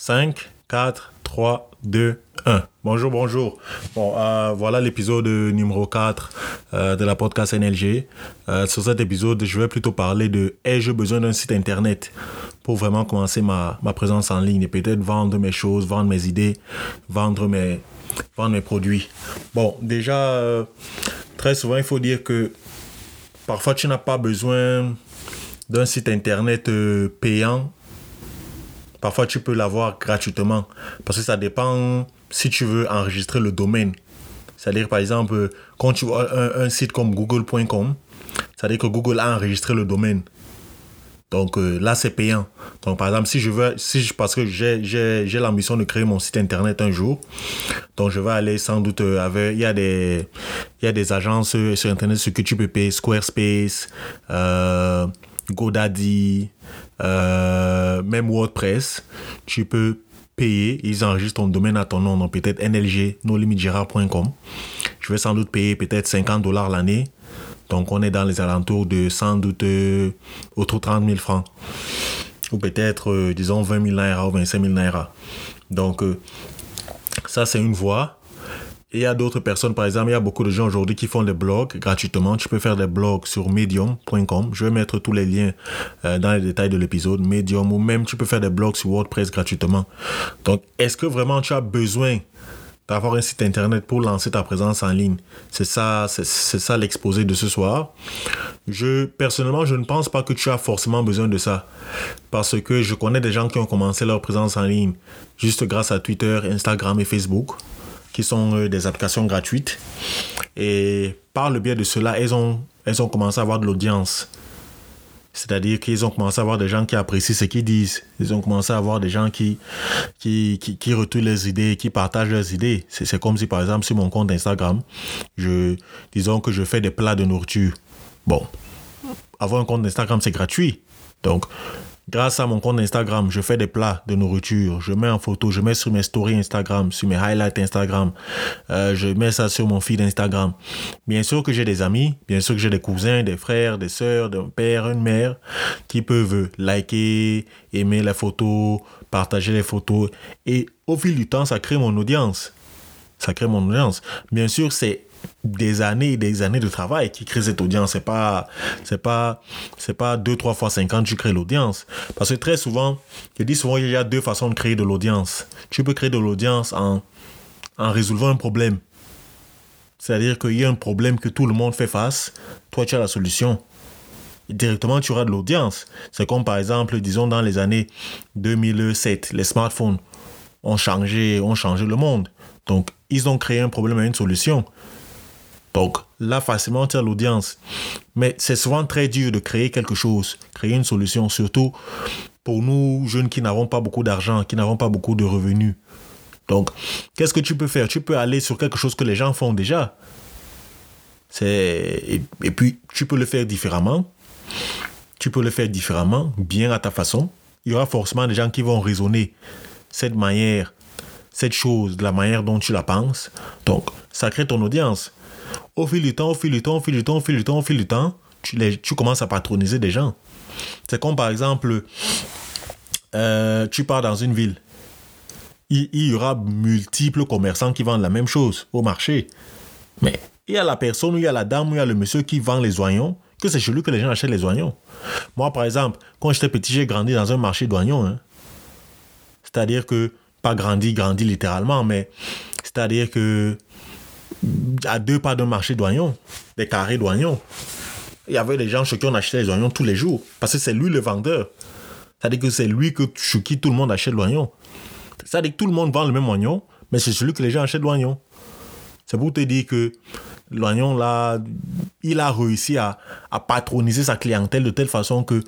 5, 4, 3, 2, 1. Bonjour, bonjour. Bon, euh, voilà l'épisode numéro 4 euh, de la podcast NLG. Euh, sur cet épisode, je vais plutôt parler de ai-je besoin d'un site internet pour vraiment commencer ma, ma présence en ligne et peut-être vendre mes choses, vendre mes idées, vendre mes, vendre mes produits. Bon, déjà, très souvent, il faut dire que parfois tu n'as pas besoin d'un site internet payant Parfois, tu peux l'avoir gratuitement parce que ça dépend si tu veux enregistrer le domaine. C'est-à-dire, par exemple, quand tu vois un, site comme google.com, c'est-à-dire que Google a enregistré le domaine. Donc euh, là, c'est payant. Donc par exemple, si je veux, si parce que j'ai l'ambition de créer mon site internet un jour, donc je vais aller sans doute euh, avec, il y a des, agences sur internet sur que tu peux payer, Squarespace, euh, GoDaddy, euh, même WordPress, tu peux payer, ils enregistrent ton domaine à ton nom, donc peut-être NLG, nolimitgérard.com. Je vais sans doute payer peut-être 50 dollars l'année. Donc on est dans les alentours de sans doute euh, autour de 30 000 francs. Ou peut-être, euh, disons, 20 000 naira ou 25 000 naira. Donc ça c'est une voie. Et il y a d'autres personnes, par exemple, il y a beaucoup de gens aujourd'hui qui font des blogs gratuitement. Tu peux faire des blogs sur medium.com. Je vais mettre tous les liens euh, dans les détails de l'épisode, Medium, ou même tu peux faire des blogs sur WordPress gratuitement. Donc, est-ce que vraiment tu as besoin d'avoir un site internet pour lancer ta présence en ligne? C'est ça, c'est ça l'exposé de ce soir. Je, personnellement, je ne pense pas que tu as forcément besoin de ça. Parce que je connais des gens qui ont commencé leur présence en ligne juste grâce à Twitter, Instagram et Facebook qui sont euh, des applications gratuites. Et par le biais de cela, elles ont, elles ont commencé à avoir de l'audience. C'est-à-dire qu'ils ont commencé à avoir des gens qui apprécient ce qu'ils disent. Ils ont commencé à avoir des gens qui, qui, qui, les idées, qui partagent leurs idées. C'est comme si, par exemple, sur mon compte Instagram, je, disons que je fais des plats de nourriture. Bon, avoir un compte Instagram, c'est gratuit. Donc, Grâce à mon compte Instagram, je fais des plats de nourriture, je mets en photo, je mets sur mes stories Instagram, sur mes highlights Instagram, euh, je mets ça sur mon feed Instagram. Bien sûr que j'ai des amis, bien sûr que j'ai des cousins, des frères, des sœurs, un père, une mère qui peuvent liker, aimer les photos, partager les photos. Et au fil du temps, ça crée mon audience. Ça crée mon audience. Bien sûr, c'est des années et des années de travail qui créent cette audience. C'est pas, c'est pas, c'est pas deux, trois fois 50 tu crées l'audience. Parce que très souvent, je dis souvent, il y a deux façons de créer de l'audience. Tu peux créer de l'audience en, en résolvant un problème. C'est-à-dire qu'il y a un problème que tout le monde fait face. Toi, tu as la solution. directement, tu auras de l'audience. C'est comme par exemple, disons, dans les années 2007, les smartphones ont changé, ont changé le monde. Donc, ils ont créé un problème et une solution. Donc là, facilement, tu as l'audience. Mais c'est souvent très dur de créer quelque chose, créer une solution, surtout pour nous jeunes qui n'avons pas beaucoup d'argent, qui n'avons pas beaucoup de revenus. Donc, qu'est-ce que tu peux faire? Tu peux aller sur quelque chose que les gens font déjà. Et, puis, tu peux le faire différemment. Tu peux le faire différemment, bien à ta façon. Il y aura forcément des gens qui vont raisonner cette manière, cette chose, de la manière dont tu la penses. Donc, ça crée ton audience au fil du temps, au fil du temps, au fil du temps, au fil du temps, au fil du temps, tu, commences à patroniser des gens. C'est comme par exemple, euh, tu pars dans une ville. Il, y aura multiples commerçants qui vendent la même chose au marché. Mais il y a la personne, il y a la dame, il y a le monsieur qui vend les oignons, que c'est chez lui que les gens achètent les oignons. Moi, par exemple, quand j'étais petit, j'ai grandi dans un marché d'oignons. Hein. C'est-à-dire que, pas grandi, grandi littéralement, mais c'est-à-dire que à deux pas d'un marché d'oignons, des carrés d'oignons. Il y avait des gens chez qui on achetait les oignons tous les jours. Parce que c'est lui le vendeur. C'est-à-dire que c'est lui que, chez qui tout le monde achète l'oignon. C'est-à-dire que tout le monde vend le même oignon, mais c'est celui que les gens achètent l'oignon. C'est pour te dire que l'oignon, là, il a réussi à, à, patroniser sa clientèle de telle façon que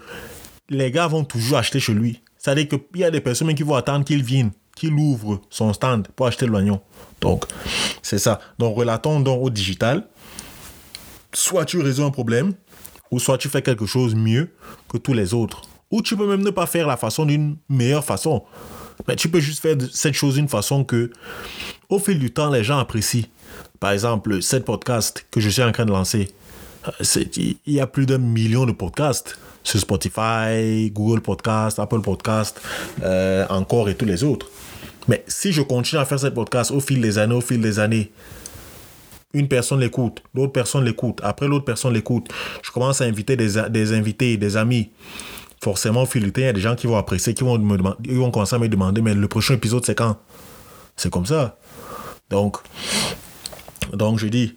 les gars vont toujours acheter chez lui. C'est-à-dire qu'il y a des personnes qui vont attendre qu'il vienne qu'il ouvre son stand pour acheter l'oignon. Donc, c'est ça. Donc, relatons donc au digital. Soit tu résous un problème, ou soit tu fais quelque chose mieux que tous les autres. Ou tu peux même ne pas faire la façon d'une meilleure façon. Mais tu peux juste faire cette chose d'une façon que, au fil du temps, les gens apprécient. Par exemple, cette podcast que je suis en train de lancer, il y a plus d'un million de podcasts. Sur Spotify, Google Podcast, Apple Podcast, euh, encore et tous les autres. Mais si je continue à faire ce podcast au fil des années, au fil des années, une personne l'écoute, l'autre personne l'écoute, après l'autre personne l'écoute, je commence à inviter des, des invités, des amis. Forcément, au fil du temps, il y a des gens qui vont apprécier, qui vont, me demander, ils vont commencer à me demander, mais le prochain épisode, c'est quand? C'est comme ça. Donc, donc, je dis,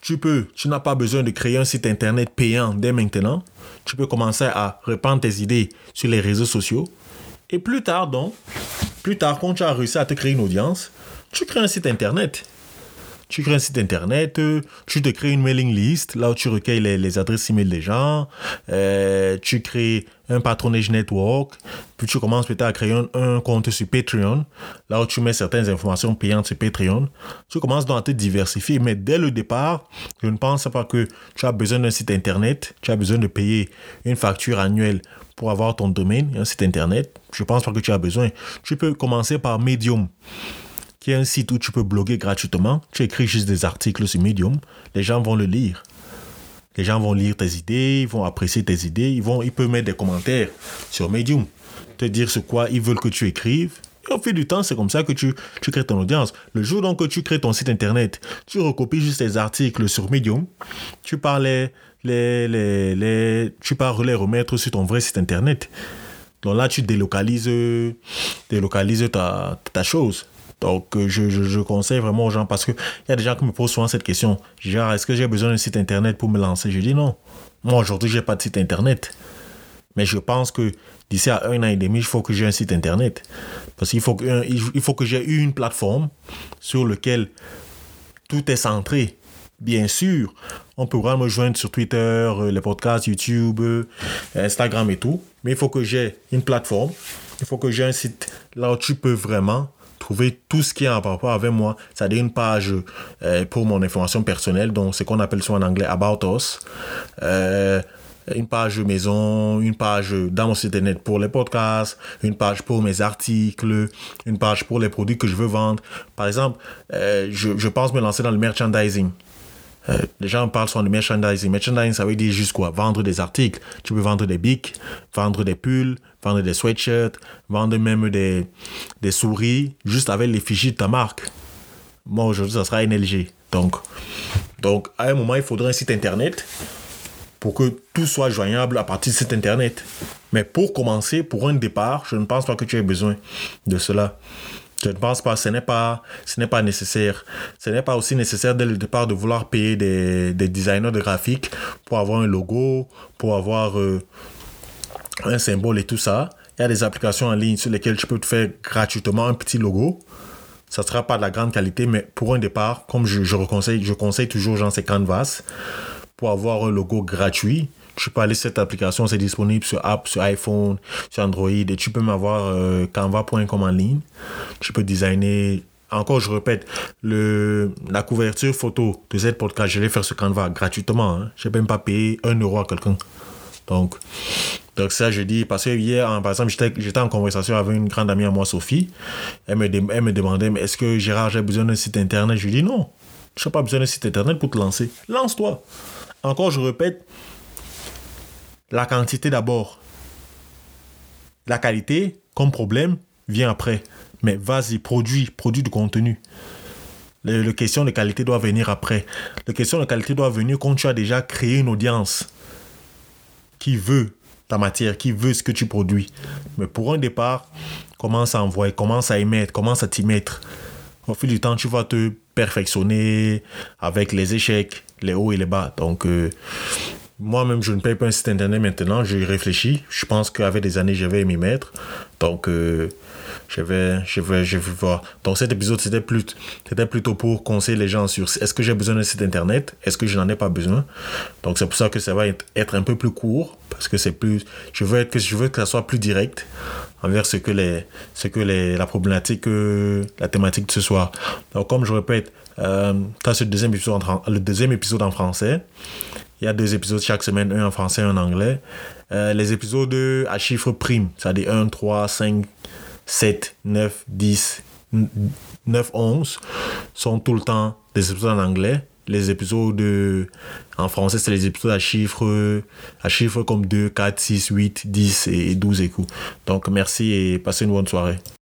tu peux, tu n'as pas besoin de créer un site internet payant dès maintenant. Tu peux commencer à répandre tes idées sur les réseaux sociaux. Et plus tard, donc, plus tard, quand tu as réussi à te créer une audience, tu crées un site internet. Tu crées un site internet, tu te crées une mailing list, là où tu recueilles les, adresses email des gens, euh, tu crées un patronage network, puis tu commences peut-être à créer un, compte sur Patreon, là où tu mets certaines informations payantes sur Patreon. Tu commences donc à te diversifier, mais dès le départ, je ne pense pas que tu as besoin d'un site internet, tu as besoin de payer une facture annuelle pour avoir ton domaine, un site internet. Je pense pas que tu as besoin. Tu peux commencer par Medium qui est un site où tu peux bloguer gratuitement. Tu écris juste des articles sur Medium, les gens vont le lire. Les gens vont lire tes idées, ils vont apprécier tes idées, ils, vont, ils peuvent mettre des commentaires sur Medium, te dire ce quoi ils veulent que tu écrives. Et au fil du temps, c'est comme ça que tu, crées ton audience. Le jour donc que tu crées ton site internet, tu recopies juste tes articles sur Medium, tu pars les, les, les, tu les remettre sur ton vrai site internet. Donc là, tu délocalises, délocalises ta chose. Donc, euh, je, je, conseille vraiment aux gens parce qu'il y a des gens qui me posent souvent cette question. Genre, est-ce que j'ai besoin d'un site internet pour me lancer? Je dis non. Moi, aujourd'hui, j'ai pas de site internet. Mais je pense que d'ici à un an et demi, il faut que j'ai un site internet. Parce qu'il faut que, faut que j'ai une plateforme sur laquelle tout est centré. Bien sûr, on pourra me joindre sur Twitter, euh, les podcasts, YouTube, euh, Instagram et tout. Mais il faut que j'ai une plateforme. Il faut que j'ai un site là où tu peux vraiment trouver tout ce qui est en rapport avec moi. C'est-à-dire une page euh, pour mon information personnelle, donc ce qu'on appelle soit en anglais About Us. Euh, une page maison, une page dans mon site internet pour les podcasts, une page pour mes articles, une page pour les produits que je veux vendre. Par exemple, euh, je, je pense me lancer dans le merchandising. Les gens parlent souvent de merchandising. Merchandising, ça veut dire juste quoi? Vendre des articles. Tu peux vendre des bics, vendre des pulls, vendre des sweatshirts, vendre même des, des souris, juste avec les fichiers de ta marque. Moi, aujourd'hui, ça sera NLG. Donc, donc, à un moment, il faudra un site internet pour que tout soit joignable à partir de cet internet. Mais pour commencer, pour un départ, je ne pense pas que tu aies besoin de cela. Je ne pense pas, ce n'est pas, ce n'est pas nécessaire. Ce n'est pas aussi nécessaire dès le départ de vouloir payer des, des designers de graphiques pour avoir un logo, pour avoir euh, un symbole et tout ça. Il y a des applications en ligne sur lesquelles tu peux te faire gratuitement un petit logo. Ça ne sera pas de la grande qualité, mais pour un départ, comme je, je, conseille, je conseille toujours gens ces Canvas pour avoir un logo gratuit tu peux aller sur cette application, c'est disponible sur App, sur iPhone, sur Android, et tu peux m'avoir euh, canva.com en ligne. Tu peux designer encore, je répète, le, la couverture photo de cette podcast, je vais faire sur Canva gratuitement. Hein. Je n'ai même pas payé un euro à quelqu'un. Donc, donc ça, je dis, parce que hier, par exemple, j'étais en conversation avec une grande amie à moi, Sophie. Elle me, elle me demandait, mais est-ce que Gérard, j'ai besoin d'un site internet? Je lui dis non. Je n'ai pas besoin d'un site internet pour te lancer. Lance-toi. Encore, je répète, la quantité d'abord. La qualité, comme problème, vient après. Mais vas-y, produis, produis du contenu. La question de qualité doit venir après. La question de qualité doit venir quand tu as déjà créé une audience qui veut ta matière, qui veut ce que tu produis. Mais pour un départ, commence à envoyer, commence à émettre, commence à t'y mettre. Au fil du temps, tu vas te perfectionner avec les échecs, les hauts et les bas. Donc, euh, moi-même, je ne paye pas un site internet maintenant. J'y réfléchis. Je pense qu'avec des années, je vais m'y mettre. Donc, euh, je, vais, je, vais, je vais voir. Donc, cet épisode, c'était plus, c'était plutôt pour conseiller les gens sur est-ce que j'ai besoin d'un site internet? Est-ce que je n'en ai pas besoin? Donc, c'est pour ça que ça va être, un peu plus court. Parce que c'est plus. Je veux, que, je veux que ça soit plus direct envers ce que, les, ce que les, la problématique, euh, la thématique de ce soir. Donc, comme je répète, euh, as deuxième épisode le deuxième épisode en français. Il y a deux épisodes chaque semaine, un en français, un en anglais. Euh, les épisodes à chiffre prime, c'est-à-dire 1, 3, 5, 7, 9, 10, 9, 11, sont tout le temps des épisodes en anglais. les épisodes en français, c'est les épisodes à chiffres, à comme 2, 4, 6, 8, 10 et 12 écoutes. Donc merci et passez une bonne soirée.